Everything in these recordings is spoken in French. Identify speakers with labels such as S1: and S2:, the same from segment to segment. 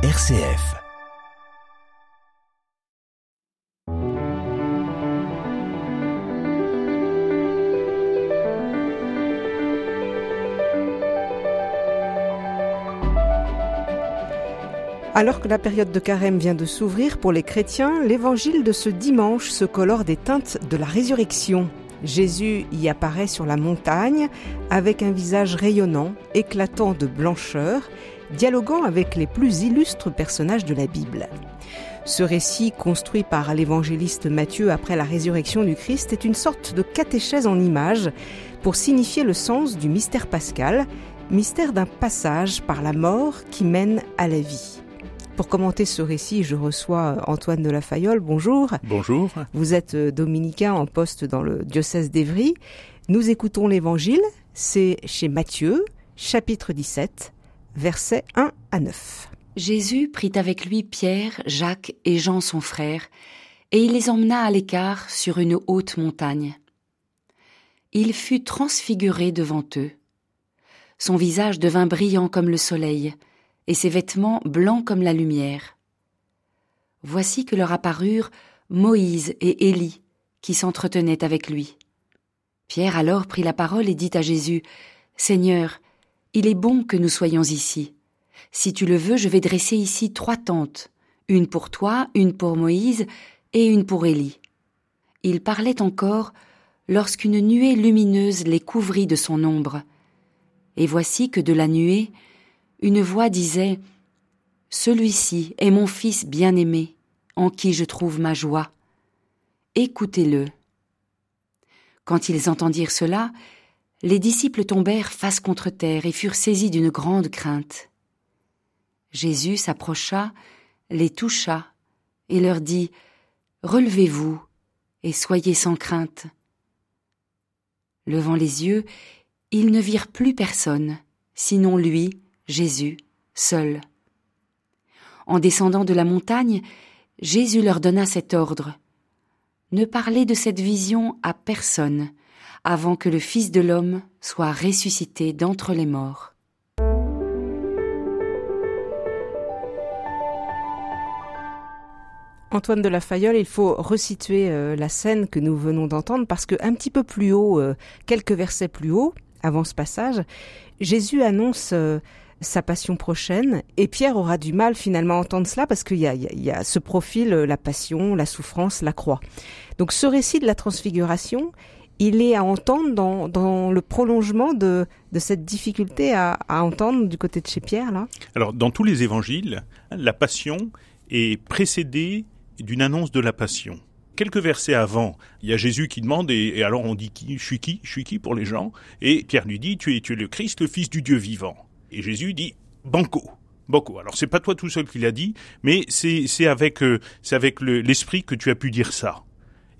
S1: RCF.
S2: Alors que la période de carême vient de s'ouvrir pour les chrétiens, l'évangile de ce dimanche se colore des teintes de la résurrection. Jésus y apparaît sur la montagne avec un visage rayonnant, éclatant de blancheur, dialoguant avec les plus illustres personnages de la Bible. Ce récit, construit par l'évangéliste Matthieu après la résurrection du Christ, est une sorte de catéchèse en images pour signifier le sens du mystère pascal, mystère d'un passage par la mort qui mène à la vie. Pour commenter ce récit, je reçois Antoine de la Fayole. Bonjour.
S3: Bonjour.
S2: Vous êtes dominicain en poste dans le diocèse d'Évry. Nous écoutons l'évangile. C'est chez Matthieu, chapitre 17, versets 1 à 9.
S4: Jésus prit avec lui Pierre, Jacques et Jean son frère, et il les emmena à l'écart sur une haute montagne. Il fut transfiguré devant eux. Son visage devint brillant comme le soleil, et ses vêtements blancs comme la lumière. Voici que leur apparurent Moïse et Élie, qui s'entretenaient avec lui. Pierre alors prit la parole et dit à Jésus, Seigneur, il est bon que nous soyons ici. Si tu le veux, je vais dresser ici trois tentes, une pour toi, une pour Moïse et une pour Élie. Il parlait encore lorsqu'une nuée lumineuse les couvrit de son ombre. Et voici que de la nuée, une voix disait Celui-ci est mon Fils bien-aimé, en qui je trouve ma joie. Écoutez-le. Quand ils entendirent cela, les disciples tombèrent face contre terre et furent saisis d'une grande crainte. Jésus s'approcha, les toucha, et leur dit Relevez-vous et soyez sans crainte. Levant les yeux, ils ne virent plus personne, sinon lui, Jésus, seul. En descendant de la montagne, Jésus leur donna cet ordre. Ne parlez de cette vision à personne avant que le Fils de l'homme soit ressuscité d'entre les morts.
S2: Antoine de la Fayole, il faut resituer euh, la scène que nous venons d'entendre parce que un petit peu plus haut, euh, quelques versets plus haut, avant ce passage, Jésus annonce euh, sa passion prochaine. Et Pierre aura du mal finalement à entendre cela parce qu'il y a, y a ce profil, la passion, la souffrance, la croix. Donc ce récit de la transfiguration, il est à entendre dans, le prolongement de, cette difficulté à, entendre du côté de chez Pierre, là
S3: Alors, dans tous les évangiles, la passion est précédée d'une annonce de la passion. Quelques versets avant, il y a Jésus qui demande, et, alors on dit qui, je suis qui, je suis qui pour les gens, et Pierre lui dit, tu es, tu es le Christ, le Fils du Dieu vivant. Et Jésus dit Banco. Banco. Alors c'est pas toi tout seul qui l'a dit, mais c'est avec euh, c'est avec l'esprit que tu as pu dire ça.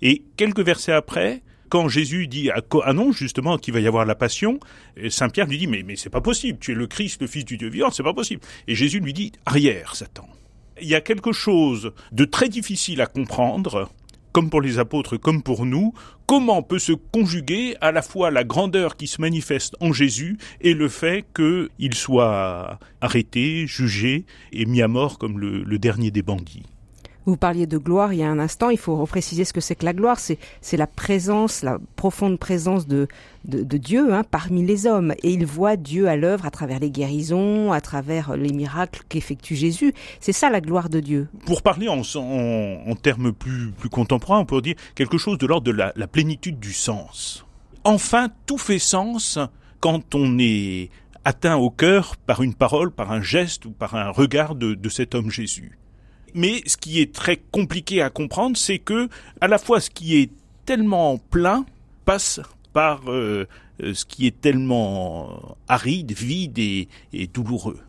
S3: Et quelques versets après, quand Jésus dit annonce justement qu'il va y avoir la passion, euh, Saint Pierre lui dit mais mais c'est pas possible, tu es le Christ, le Fils du Dieu vivant, c'est pas possible. Et Jésus lui dit arrière, Satan. Il y a quelque chose de très difficile à comprendre comme pour les apôtres, comme pour nous, comment peut se conjuguer à la fois la grandeur qui se manifeste en Jésus et le fait qu'il soit arrêté, jugé et mis à mort comme le dernier des bandits.
S2: Vous parliez de gloire il y a un instant, il faut repréciser ce que c'est que la gloire, c'est la présence, la profonde présence de, Dieu hein, parmi les hommes. Et il voit Dieu à l'œuvre à travers les guérisons, à travers les miracles qu'effectue Jésus. C'est ça la gloire de Dieu.
S3: Pour parler en, termes plus, contemporains, on peut dire quelque chose de l'ordre de la, plénitude du sens. Enfin, tout fait sens quand on est atteint au cœur par une parole, par un geste ou par un regard de cet homme Jésus. Mais ce qui est très compliqué à comprendre, c'est que à la fois ce qui est tellement plein passe par euh, ce qui est tellement aride, vide et, et douloureux.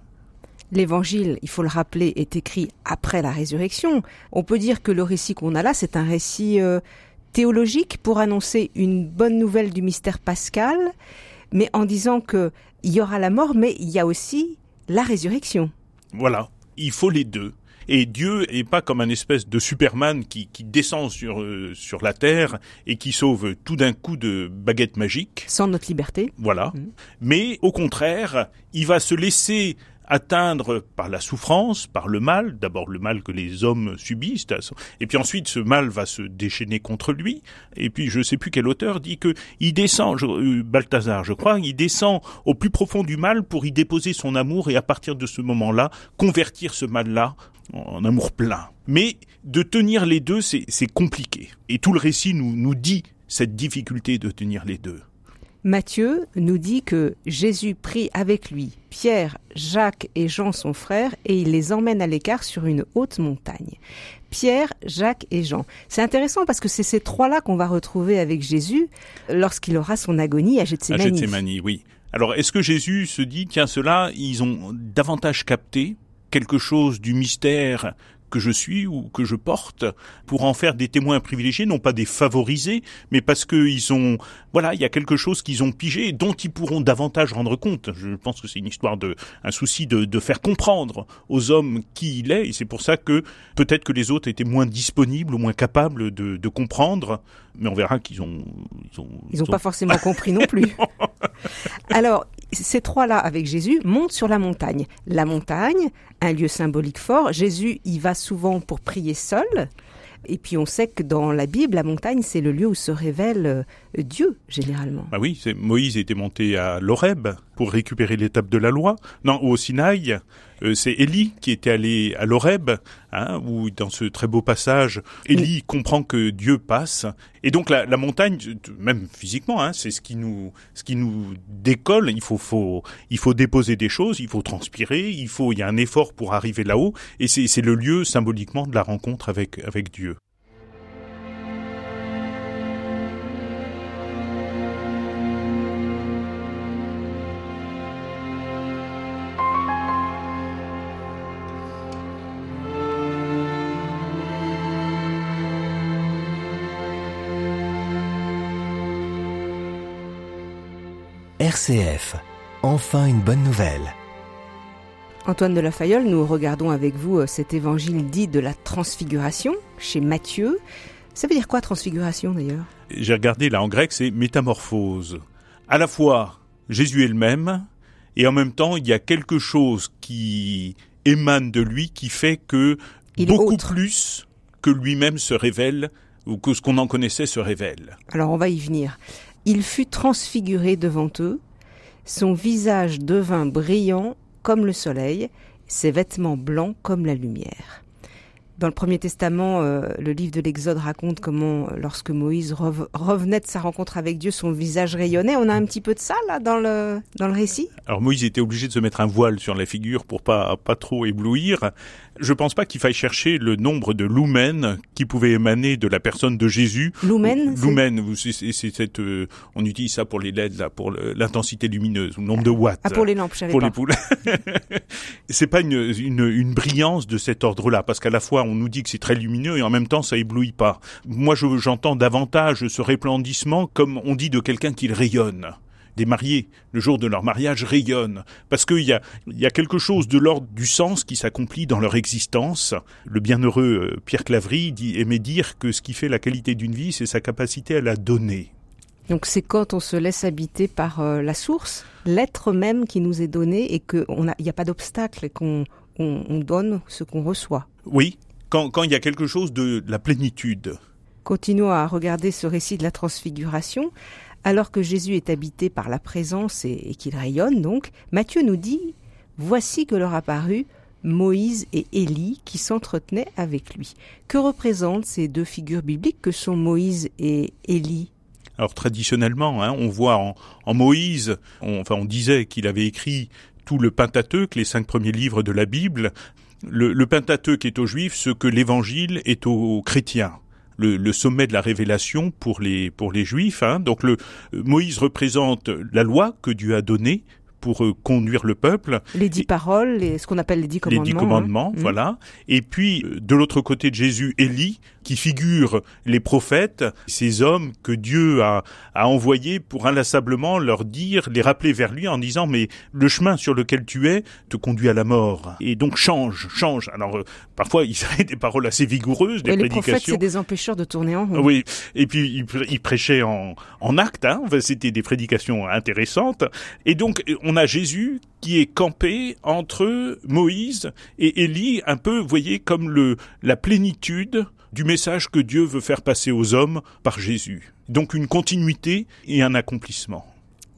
S2: L'évangile, il faut le rappeler, est écrit après la résurrection. On peut dire que le récit qu'on a là, c'est un récit euh, théologique pour annoncer une bonne nouvelle du mystère pascal, mais en disant que il y aura la mort, mais il y a aussi la résurrection.
S3: Voilà, il faut les deux. Et Dieu n'est pas comme un espèce de Superman qui, qui descend sur, euh, sur la terre et qui sauve tout d'un coup de baguette magique.
S2: Sans notre liberté.
S3: Voilà. Mmh. Mais au contraire, il va se laisser atteindre par la souffrance, par le mal, d'abord le mal que les hommes subissent, et puis ensuite ce mal va se déchaîner contre lui, et puis je sais plus quel auteur dit que il descend, je, euh, Balthazar je crois, il descend au plus profond du mal pour y déposer son amour et à partir de ce moment-là, convertir ce mal-là en amour plein. Mais de tenir les deux, c'est compliqué. Et tout le récit nous, nous dit cette difficulté de tenir les deux.
S2: Matthieu nous dit que Jésus prit avec lui Pierre, Jacques et Jean son frère et il les emmène à l'écart sur une haute montagne. Pierre, Jacques et Jean. C'est intéressant parce que c'est ces trois-là qu'on va retrouver avec Jésus lorsqu'il aura son agonie à Gethsemane. À
S3: Gethsemane, oui. Alors, est-ce que Jésus se dit, tiens, ceux-là, ils ont davantage capté quelque chose du mystère que je suis ou que je porte pour en faire des témoins privilégiés, non pas des favorisés, mais parce qu'ils ont, voilà, il y a quelque chose qu'ils ont pigé dont ils pourront davantage rendre compte. Je pense que c'est une histoire de, un souci de, de faire comprendre aux hommes qui il est, et c'est pour ça que peut-être que les autres étaient moins disponibles ou moins capables de, de comprendre, mais on verra qu'ils ont,
S2: ils ont, ils ont pas forcément compris non plus. Alors, ces trois-là avec Jésus montent sur la montagne. La montagne, un lieu symbolique fort. Jésus y va souvent pour prier seul. Et puis on sait que dans la Bible, la montagne, c'est le lieu où se révèle euh, Dieu, généralement.
S3: Ah oui, Moïse était monté à l'Oreb pour récupérer l'étape de la loi. Non, au Sinaï, euh, c'est Élie qui était allé à l'Oreb, hein, où dans ce très beau passage, Élie comprend que Dieu passe. Et donc la, la montagne, même physiquement, hein, c'est ce qui nous, ce qui nous décolle. Il faut, faut, il faut déposer des choses, il faut transpirer, il faut, il y a un effort pour arriver là-haut. Et c'est le lieu symboliquement de la rencontre avec, avec Dieu.
S1: RCF. Enfin une bonne nouvelle.
S2: Antoine de la Fayole, nous regardons avec vous euh, cet évangile dit de la transfiguration chez Matthieu. Ça veut dire quoi transfiguration d'ailleurs?
S3: J'ai regardé là en grec, c'est métamorphose. À la fois, Jésus est le même, et en même temps, il y a quelque chose qui émane de lui qui fait que beaucoup plus que lui-même se révèle ou que ce qu'on en connaissait se révèle.
S2: Alors on va y venir. Il fut transfiguré devant eux, son visage devint brillant comme le soleil, ses vêtements blancs comme la lumière. Dans le Premier Testament, euh, le livre de l'Exode raconte comment, euh, lorsque Moïse revenait de sa rencontre avec Dieu, son visage rayonnait. On a un petit peu de ça là dans le dans le récit?
S3: Alors Moïse était obligé de se mettre un voile sur la figure pour pas pas trop éblouir. Je pense pas qu'il faille chercher le nombre de lumens qui pouvaient émaner de la personne de Jésus.
S2: Lumen.
S3: Lumen, c'est cette, euh, on utilise ça pour les LED là, pour l'intensité lumineuse, le nombre de watts.
S2: Ah pour les lampes,
S3: pour
S2: pas.
S3: les poules. c'est pas une, une une brillance de cet ordre-là, parce qu'à la fois on nous dit que c'est très lumineux et en même temps ça éblouit pas. Moi j'entends davantage ce réplendissement comme on dit de quelqu'un qui rayonne des mariés, le jour de leur mariage, rayonnent, parce qu'il y a, y a quelque chose de l'ordre du sens qui s'accomplit dans leur existence. Le bienheureux euh, Pierre Claverie dit, aimait dire que ce qui fait la qualité d'une vie, c'est sa capacité à la donner.
S2: Donc c'est quand on se laisse habiter par euh, la source, l'être même qui nous est donné et qu'il n'y a, a, pas d'obstacle et qu'on on donne ce qu'on reçoit.
S3: Oui, quand, il y a quelque chose de la plénitude.
S2: Continuons à regarder ce récit de la transfiguration. Alors que Jésus est habité par la présence et, qu'il rayonne donc, Matthieu nous dit Voici que leur apparut Moïse et Élie qui s'entretenaient avec lui. Que représentent ces deux figures bibliques que sont Moïse et Élie?
S3: Alors traditionnellement, hein, on voit en, Moïse, enfin on disait qu'il avait écrit tout le Pentateuque, les cinq premiers livres de la Bible, le, le Pentateuque est aux Juifs ce que l'Évangile est aux chrétiens. Le, sommet de la révélation pour les pour les Juifs. Hein. Donc le Moïse représente la loi que Dieu a donnée pour euh, conduire le peuple.
S2: Les dix paroles, les, ce qu'on appelle les dix commandements.
S3: Les dix commandements, hein. voilà. Et puis, euh, de l'autre côté de Jésus, Élie, qui figure les prophètes, ces hommes que Dieu a, a envoyés pour inlassablement leur dire, les rappeler vers lui en disant, mais le chemin sur lequel tu es te conduit à la mort. Et donc change, change. Alors, euh, parfois, il serait des paroles assez vigoureuses, des prédications. Les prophètes,
S2: c'est des empêcheurs de tourner en rond.
S3: Oui. Et puis, il, prêchait en, en acte, hein. c'était des prédications intéressantes. Et donc, on a Jésus qui est campé entre Moïse et Élie, un peu, vous voyez, comme le, la plénitude du message que Dieu veut faire passer aux hommes par Jésus. Donc une continuité et un accomplissement.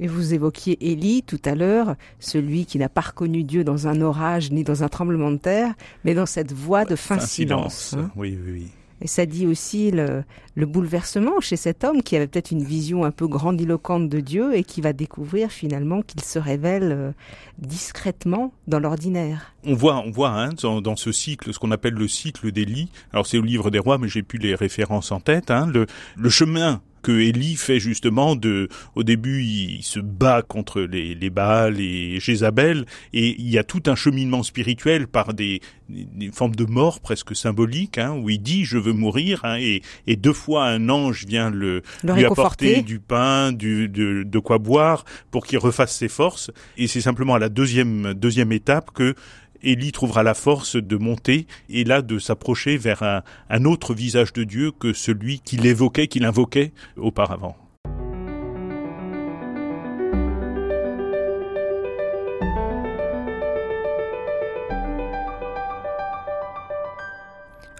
S2: Et vous évoquiez Élie tout à l'heure, celui qui n'a pas reconnu Dieu dans un orage ni dans un tremblement de terre, mais dans cette voix de fin, silence.
S3: Hein. Oui, oui, oui.
S2: Et ça dit aussi le, bouleversement chez cet homme qui avait peut-être une vision un peu grandiloquente de Dieu et qui va découvrir finalement qu'il se révèle euh, discrètement dans l'ordinaire.
S3: On voit, on voit hein, dans, ce cycle, ce qu'on appelle le cycle d'Élie. Alors c'est au livre des rois, mais j'ai plus les références en tête. Hein, le chemin que Élie fait justement de, au début, il se bat contre les, les Baals et Jézabel, et il y a tout un cheminement spirituel par des, des formes de mort presque symboliques, hein, où il dit je veux mourir, hein, et, et, deux fois un ange vient le, lui apporter du pain, du, de, de quoi boire, pour qu'il refasse ses forces, et c'est simplement à la deuxième deuxième étape que Élie trouvera la force de monter et là de s'approcher vers un autre visage de Dieu que celui qu'il évoquait, qu'il invoquait auparavant.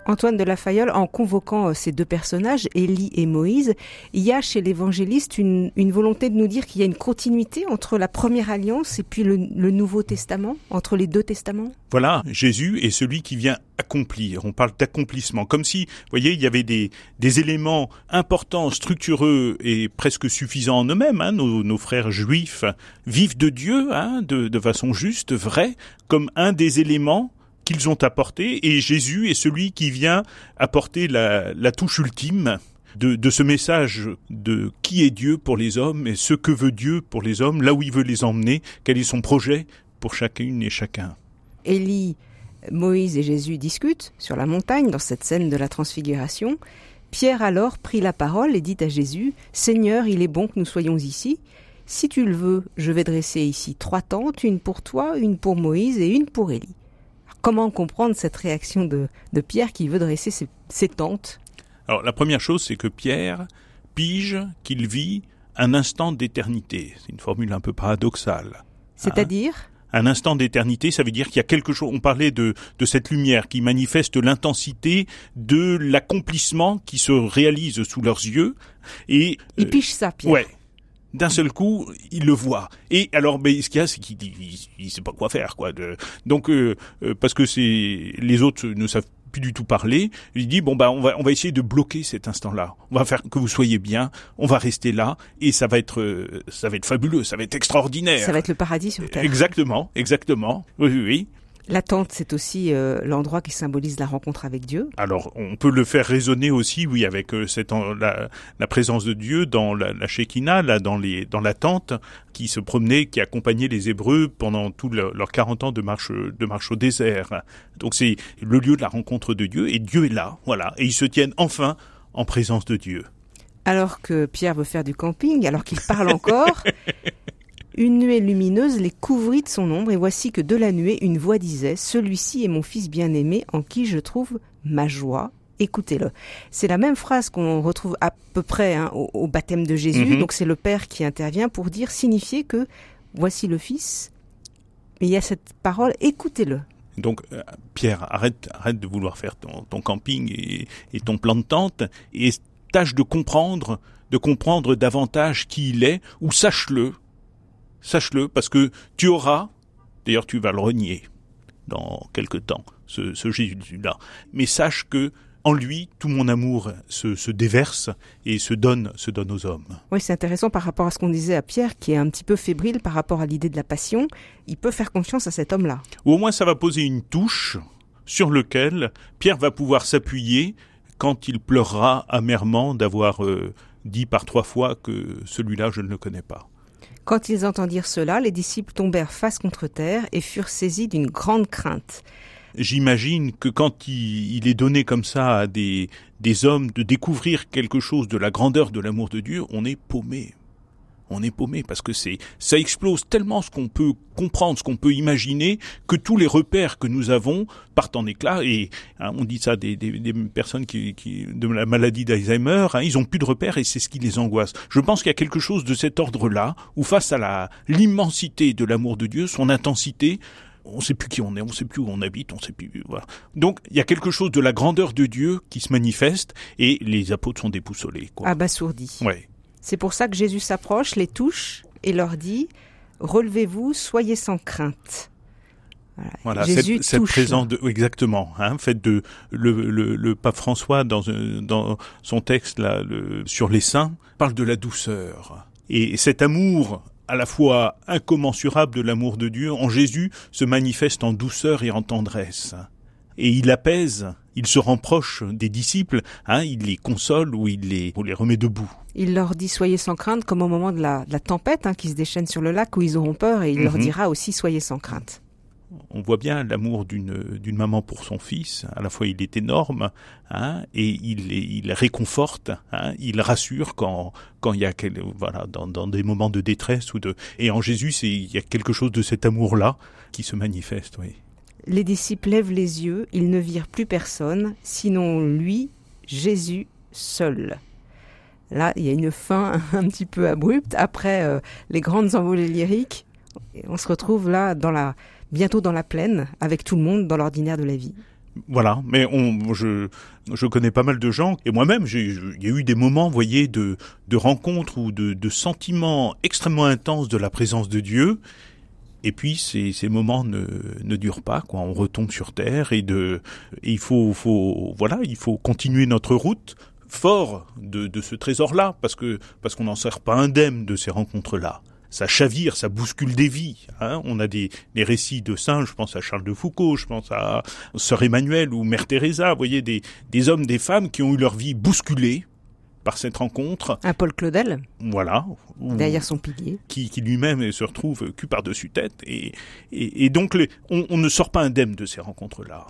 S2: Antoine de la Fayolle, en convoquant euh, ces deux personnages, Élie et Moïse, il y a chez l'évangéliste une, volonté de nous dire qu'il y a une continuité entre la première alliance et puis le, Nouveau Testament, entre les deux testaments?
S3: Voilà, Jésus est celui qui vient accomplir. On parle d'accomplissement, comme si, vous voyez, il y avait des, éléments importants, structureux et presque suffisants en eux-mêmes. Hein. nos, frères juifs vivent de Dieu hein, de, de façon juste, vraie, comme un des éléments qu'ils ont apporté, et Jésus est celui qui vient apporter la, touche ultime de, de, ce message de qui est Dieu pour les hommes et ce que veut Dieu pour les hommes, là où il veut les emmener, quel est son projet pour chacune et chacun.
S2: Élie, Moïse et Jésus discutent sur la montagne dans cette scène de la transfiguration. Pierre alors prit la parole et dit à Jésus, Seigneur, il est bon que nous soyons ici. Si tu le veux, je vais dresser ici trois tentes, une pour toi, une pour Moïse et une pour Élie. Comment comprendre cette réaction de, Pierre qui veut dresser ses, tentes?
S3: Alors la première chose, c'est que Pierre pige qu'il vit un instant d'éternité. C'est une formule un peu paradoxale.
S2: C'est-à-dire?
S3: hein? Un instant d'éternité, ça veut dire qu'il y a quelque chose. On parlait de, de cette lumière qui manifeste l'intensité de l'accomplissement qui se réalise sous leurs yeux. Et
S2: il pige ça, Pierre.
S3: Ouais, d'un seul coup, il le voit. Et alors, ben, ce qu'il y a, c'est qu'il il, sait pas quoi faire, quoi. De, donc, euh, euh, parce que c'est les autres ne savent plus du tout parler. Il dit bon bah on va on va essayer de bloquer cet instant-là. On va faire que vous soyez bien. On va rester là et ça va être euh, ça va être fabuleux. Ça va être extraordinaire.
S2: Ça va être le paradis sur terre.
S3: Exactement, exactement. Oui oui oui.
S2: La tente, c'est aussi euh, l'endroit qui symbolise la rencontre avec Dieu.
S3: Alors, on peut le faire résonner aussi, oui, avec euh, cette, la, la, présence de Dieu dans la, la Shekinah, là, dans, les, dans la tente, qui se promenait, qui accompagnait les Hébreux pendant tous leurs 40 ans de marche, de marche au désert. Donc, c'est le lieu de la rencontre de Dieu, et Dieu est là, voilà. Et ils se tiennent enfin en présence de Dieu.
S2: Alors que Pierre veut faire du camping, alors qu'il parle encore, Une nuée lumineuse les couvrit de son ombre, et voici que de la nuée, une voix disait Celui-ci est mon fils bien-aimé, en qui je trouve ma joie. Écoutez-le. C'est la même phrase qu'on retrouve à peu près hein, au, baptême de Jésus. Mhm. Donc c'est le Père qui intervient pour dire, signifier que voici le Fils. Et il y a cette parole, écoutez-le.
S3: Donc, euh, Pierre, arrête, arrête de vouloir faire ton, camping et, et, ton plan de tente et tâche de comprendre, de comprendre davantage qui il est, ou sache-le, sache-le, parce que tu auras, d'ailleurs tu vas le renier dans quelque temps, ce, Jésus-là, mais sache que en lui, tout mon amour se, déverse et se donne, se donne aux hommes.
S2: Oui, c'est intéressant par rapport à ce qu'on disait à Pierre, qui est un petit peu fébrile par rapport à l'idée de la passion. Il peut faire confiance à cet homme-là.
S3: Ou au moins, ça va poser une touche sur lequel Pierre va pouvoir s'appuyer quand il pleurera amèrement d'avoir euh, dit par trois fois que celui-là, je ne le connais pas.
S2: Quand ils entendirent cela, les disciples tombèrent face contre terre et furent saisis d'une grande crainte.
S3: J'imagine que quand il, est donné comme ça à des, des hommes de découvrir quelque chose de la grandeur de l'amour de Dieu, on est paumé. On est paumé parce que c'est ça explose tellement ce qu'on peut comprendre, ce qu'on peut imaginer, que tous les repères que nous avons partent en éclat. Et hein, on dit ça des, des, des personnes qui, qui, de la maladie d'Alzheimer, hein, ils ont plus de repères et c'est ce qui les angoisse. Je pense qu'il y a quelque chose de cet ordre-là où face à la l'immensité de l'amour de Dieu, son intensité, on sait plus qui on est, on sait plus où on habite, on sait plus. Voilà. Donc il y a quelque chose de la grandeur de Dieu qui se manifeste et les apôtres sont déboussolés. Quoi.
S2: Abasourdis.
S3: Ouais.
S2: C'est pour ça que Jésus s'approche, les touche et leur dit Relevez-vous, soyez sans crainte.
S3: Voilà,
S2: Jésus
S3: cette, cette présence de, exactement, hein, fait de le, le, le pape François dans, dans son texte là le, sur les saints parle de la douceur. Et cet amour à la fois incommensurable de l'amour de Dieu en Jésus se manifeste en douceur et en tendresse. Et il apaise, il se rend proche des disciples, hein, il les console ou il les, ou les remet debout.
S2: Il leur dit soyez sans crainte, comme au moment de la, de la tempête hein, qui se déchaîne sur le lac où ils auront peur, et il leur
S3: Mhm.
S2: dira aussi soyez sans crainte.
S3: on voit bien l'amour d'une d'une maman pour son fils. À la fois, il est énorme, hein, et il il réconforte, hein, il rassure quand quand il y a quel, voilà dans, dans des moments de détresse ou de et en Jésus, il y a quelque chose de cet amour là qui se manifeste. Oui.
S2: Les disciples lèvent les yeux, ils ne virent plus personne, sinon lui, Jésus seul. Là, il y a une fin un petit peu abrupte. Après euh, les grandes envolées lyriques, on se retrouve là, dans la, bientôt dans la plaine, avec tout le monde dans l'ordinaire de la vie.
S3: Voilà, mais on, je, connais pas mal de gens, et moi-même, il y a eu des moments, vous voyez, de, rencontres ou de sentiments extrêmement intenses de la présence de Dieu, et puis ces, ces moments ne, ne durent pas, quoi. On retombe sur terre, et de, il faut, faut, voilà, il faut continuer notre route fort de, de ce trésor-là, parce que, parce qu'on n'en sert pas indemne de ces rencontres-là ça chavire, ça bouscule des vies. Hein. On a des, des récits de saints, je pense à Charles de Foucault, je pense à Sœur Emmanuel ou Mère Teresa, vous voyez, des, des hommes, des femmes qui ont eu leur vie bousculée par cette rencontre.
S2: Un Paul Claudel,
S3: Voilà.
S2: Derrière son pilier.
S3: qui, qui lui-même se retrouve cul par-dessus tête. Et, et, et donc, les, on, on ne sort pas indemne de ces rencontres-là.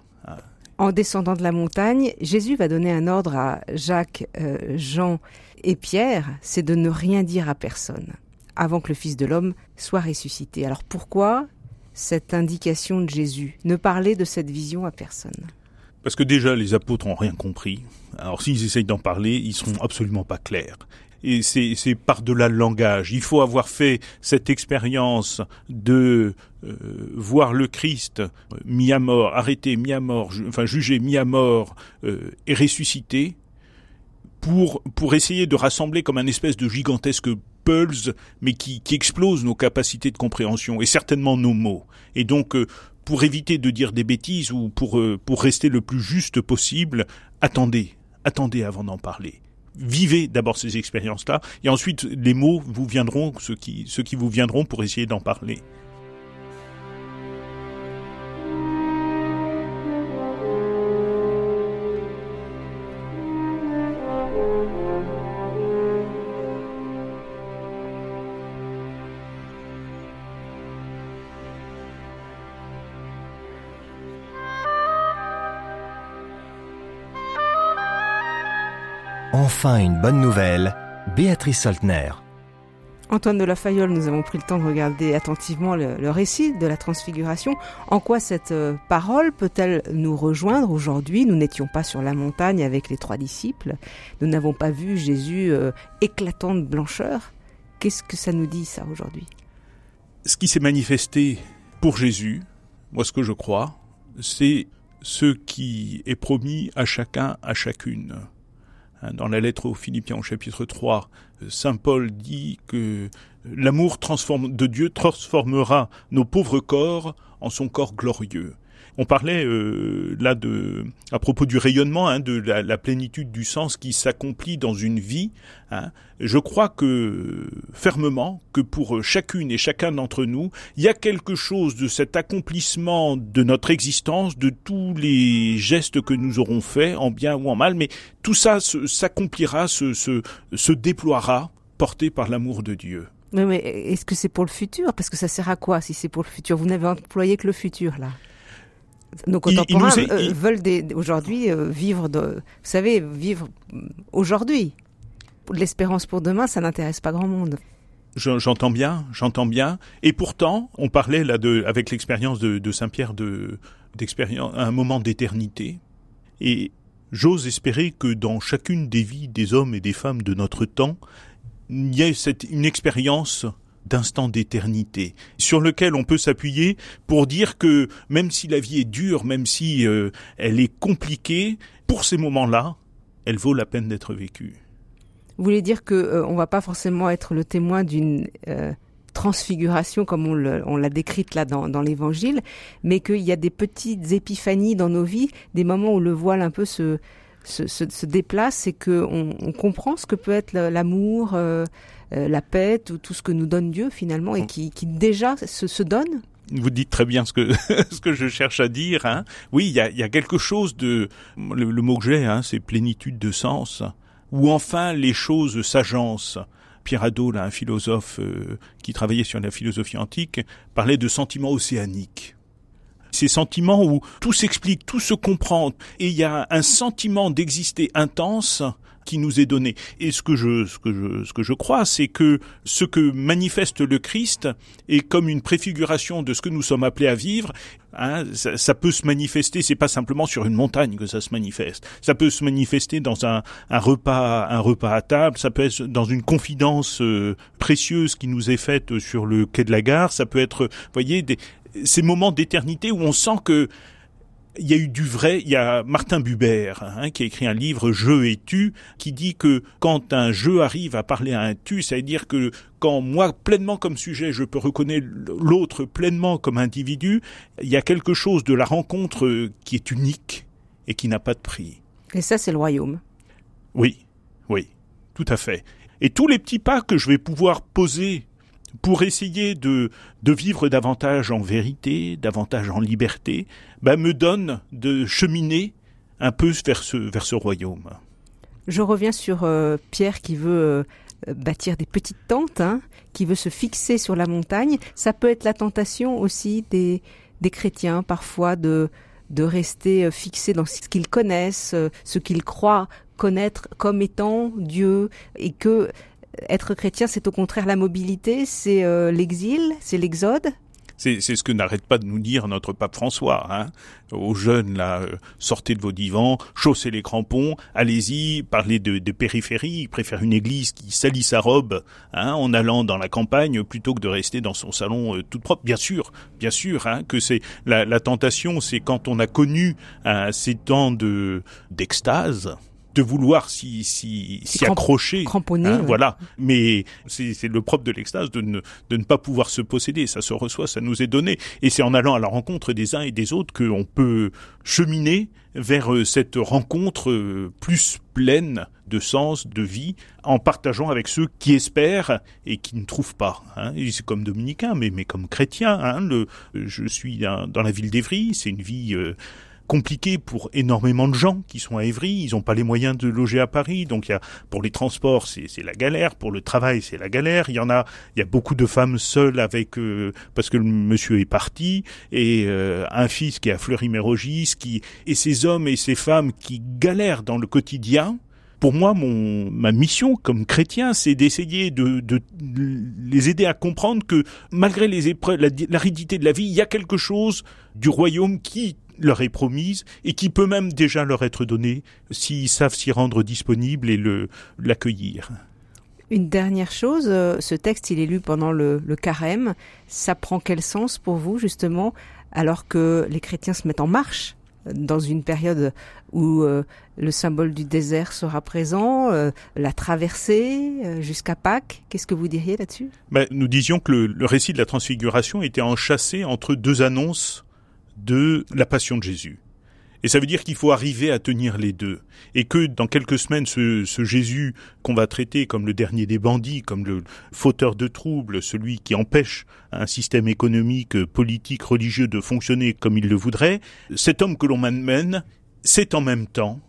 S2: En descendant de la montagne, Jésus va donner un ordre à Jacques, euh, Jean et Pierre, c'est de ne rien dire à personne avant que le Fils de l'homme soit ressuscité. Alors pourquoi cette indication de Jésus? Ne parler de cette vision à personne?
S3: Parce que déjà, les apôtres ont rien compris. Alors, s'ils essayent d'en parler, ils seront absolument pas clairs. Et c'est, par-delà le langage. Il faut avoir fait cette expérience de euh, voir le Christ euh, mis à mort, arrêté, mis à mort, enfin jugé, mis à mort euh, et ressuscité, pour pour essayer de rassembler comme un espèce de gigantesque pulse, mais qui, qui explose nos capacités de compréhension et certainement nos mots. Et donc, euh, pour éviter de dire des bêtises ou pour euh, pour rester le plus juste possible, attendez, attendez avant d'en parler. Vivez d'abord ces expériences-là, et ensuite les mots vous viendront, ceux qui ceux qui vous viendront pour essayer d'en parler.
S1: Enfin une bonne nouvelle, Béatrice Soltner.
S2: Antoine de la Fayolle, nous avons pris le temps de regarder attentivement le, le récit de la transfiguration. En quoi cette euh, parole peut-elle nous rejoindre aujourd'hui? Nous n'étions pas sur la montagne avec les trois disciples. Nous n'avons pas vu Jésus euh, éclatant de blancheur. Qu'est-ce que ça nous dit ça aujourd'hui?
S3: Ce qui s'est manifesté pour Jésus, moi ce que je crois, c'est ce qui est promis à chacun, à chacune. Hein, Dans la lettre aux Philippiens au chapitre 3, Saint Paul dit que l'amour transforme, de Dieu transformera nos pauvres corps en son corps glorieux. On parlait euh, là de, à propos du rayonnement, hein, de la, plénitude du sens qui s'accomplit dans une vie. hein. Je crois que fermement que pour chacune et chacun d'entre nous, il y a quelque chose de cet accomplissement de notre existence, de tous les gestes que nous aurons faits, en bien ou en mal, mais tout ça s'accomplira, se, se, déploiera, porté par l'amour de Dieu.
S2: Oui, mais est-ce que c'est pour le futur? Parce que ça sert à quoi si c'est pour le futur? Vous n'avez employé que le futur là. Nos
S3: Il- il
S2: contemporains
S3: nous est-
S2: euh,
S3: il-
S2: veulent aujourd'hui euh, vivre, de, vous savez, vivre aujourd'hui. L'espérance pour demain, ça n'intéresse pas grand monde.
S3: J'entends bien, j'entends bien. Et pourtant, on parlait là de, avec l'expérience de, Saint-Pierre de, d'expérience, un moment d'éternité. Et j'ose espérer que dans chacune des vies des hommes et des femmes de notre temps, il y a cette, une expérience d'instant d'éternité sur lequel on peut s'appuyer pour dire que même si la vie est dure, même si euh, elle est compliquée, pour ces moments-là, elle vaut la peine d'être vécue.
S2: Vous voulez dire que euh, on va pas forcément être le témoin d'une euh, transfiguration comme on l'a décrite là dans, dans l'Évangile, mais qu'il y a des petites épiphanies dans nos vies, des moments où le voile un peu se, se, se, déplace et qu'on on comprend ce que peut être l'amour, euh, la paix, tout, tout, ce que nous donne Dieu finalement et qui, qui déjà se, se donne
S3: vous dites très bien ce que ce que je cherche à dire. Hein. Oui, il y a, y a, quelque chose de le, mot que j'ai, hein, c'est plénitude de sens ou enfin les choses s'agencent. Pierre Hadot, un philosophe euh, qui travaillait sur la philosophie antique, parlait de sentiments océaniques. Ces sentiments où tout s'explique, tout se comprend, et il y a un sentiment d'exister intense qui nous est donné. Et ce que je, ce que je, ce que je crois, c'est que ce que manifeste le Christ est comme une préfiguration de ce que nous sommes appelés à vivre. Hein, ça, peut se manifester, c'est pas simplement sur une montagne que ça se manifeste. Ça peut se manifester dans un, un repas, un repas à table. Ça peut être dans une confidence euh, précieuse qui nous est faite sur le quai de la gare. Ça peut être, voyez, des, ces moments d'éternité où on sent que il y a eu du vrai. Il y a Martin Buber hein, qui a écrit un livre "Je et tu" qui dit que quand un jeu arrive à parler à un tu, ça veut dire que quand moi pleinement comme sujet, je peux reconnaître l'autre pleinement comme individu, il y a quelque chose de la rencontre qui est unique et qui n'a pas de prix.
S2: Et ça, c'est le royaume.
S3: Oui, oui, tout à fait. Et tous les petits pas que je vais pouvoir poser pour essayer de, de vivre davantage en vérité, davantage en liberté, bah, me donne de cheminer un peu vers ce, vers ce royaume.
S2: Je reviens sur euh, Pierre qui veut euh, bâtir des petites tentes, hein, qui veut se fixer sur la montagne. Ça peut être la tentation aussi des, des chrétiens parfois de, de rester euh, fixés dans ce qu'ils connaissent, ce qu'ils croient connaître comme étant Dieu, et que être chrétien, c'est au contraire la mobilité, c'est euh, l'exil, c'est l'exode.
S3: C'est, ce que n'arrête pas de nous dire notre pape François. Hein. Aux jeunes, là, euh, sortez de vos divans, chaussez les crampons, allez-y, parlez de, périphérie. Préfère une église qui salit sa robe hein, en allant dans la campagne plutôt que de rester dans son salon euh, toute propre. Bien sûr, bien sûr, hein, que c'est la, la tentation, c'est quand on a connu ces temps de d'extase de vouloir s'y si, si, accrocher.
S2: Cramponner. Hein,
S3: voilà. Mais c'est le propre de l'extase de ne, de ne pas pouvoir se posséder. Ça se reçoit, ça nous est donné. Et c'est en allant à la rencontre des uns et des autres qu'on peut cheminer vers euh, cette rencontre euh, plus pleine de sens, de vie, en partageant avec ceux qui espèrent et qui ne trouvent pas. Hein. C'est comme dominicain, mais, mais comme chrétien. Hein. Le, je suis dans la ville d'Evry, c'est une vie... Euh, compliqué pour énormément de gens qui sont à Évry. Ils n'ont pas les moyens de loger à Paris. Donc, il y a, pour les transports, c'est, la galère. Pour le travail, c'est la galère. Il y en a, il y a beaucoup de femmes seules avec, euh, parce que le monsieur est parti et euh, un fils qui est à Fleury-Mérogis, qui, et ces hommes et ces femmes qui galèrent dans le quotidien pour moi, mon, ma mission comme chrétien, c'est d'essayer de, de, les aider à comprendre que malgré les épreuves, l'aridité de la vie, il y a quelque chose du royaume qui leur est promise et qui peut même déjà leur être donnée s'ils savent s'y rendre disponible et le l'accueillir.
S2: Une dernière chose, euh, ce texte, il est lu pendant le, le carême. Ça prend quel sens pour vous, justement, alors que les chrétiens se mettent en marche dans une période où euh, le symbole du désert sera présent, euh, la traversée jusqu'à Pâques? Qu'est-ce que vous diriez là-dessus?
S3: Ben, Nous disions que le, le, récit de la transfiguration était enchâssé entre deux annonces de la passion de Jésus. Et ça veut dire qu'il faut arriver à tenir les deux. Et que dans quelques semaines, ce, Jésus qu'on va traiter comme le dernier des bandits, comme le fauteur de troubles, celui qui empêche un système économique, politique, religieux de fonctionner comme il le voudrait, cet homme que l'on mène, c'est en même temps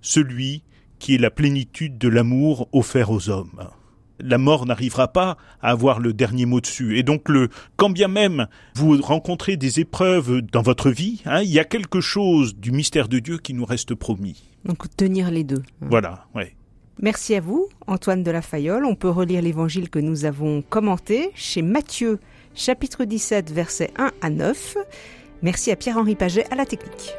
S3: celui qui est la plénitude de l'amour offert aux hommes la mort n'arrivera pas à avoir le dernier mot dessus. Et donc, le, quand bien même vous rencontrez des épreuves dans votre vie, hein, il y a quelque chose du mystère de Dieu qui nous reste promis.
S2: Donc, tenir les deux.
S3: Voilà, ouais.
S2: Merci à vous, Antoine de la Fayole. On peut relire l'évangile que nous avons commenté chez Matthieu, chapitre 17, versets 1 à 9. Merci à Pierre-Henri Paget à la technique.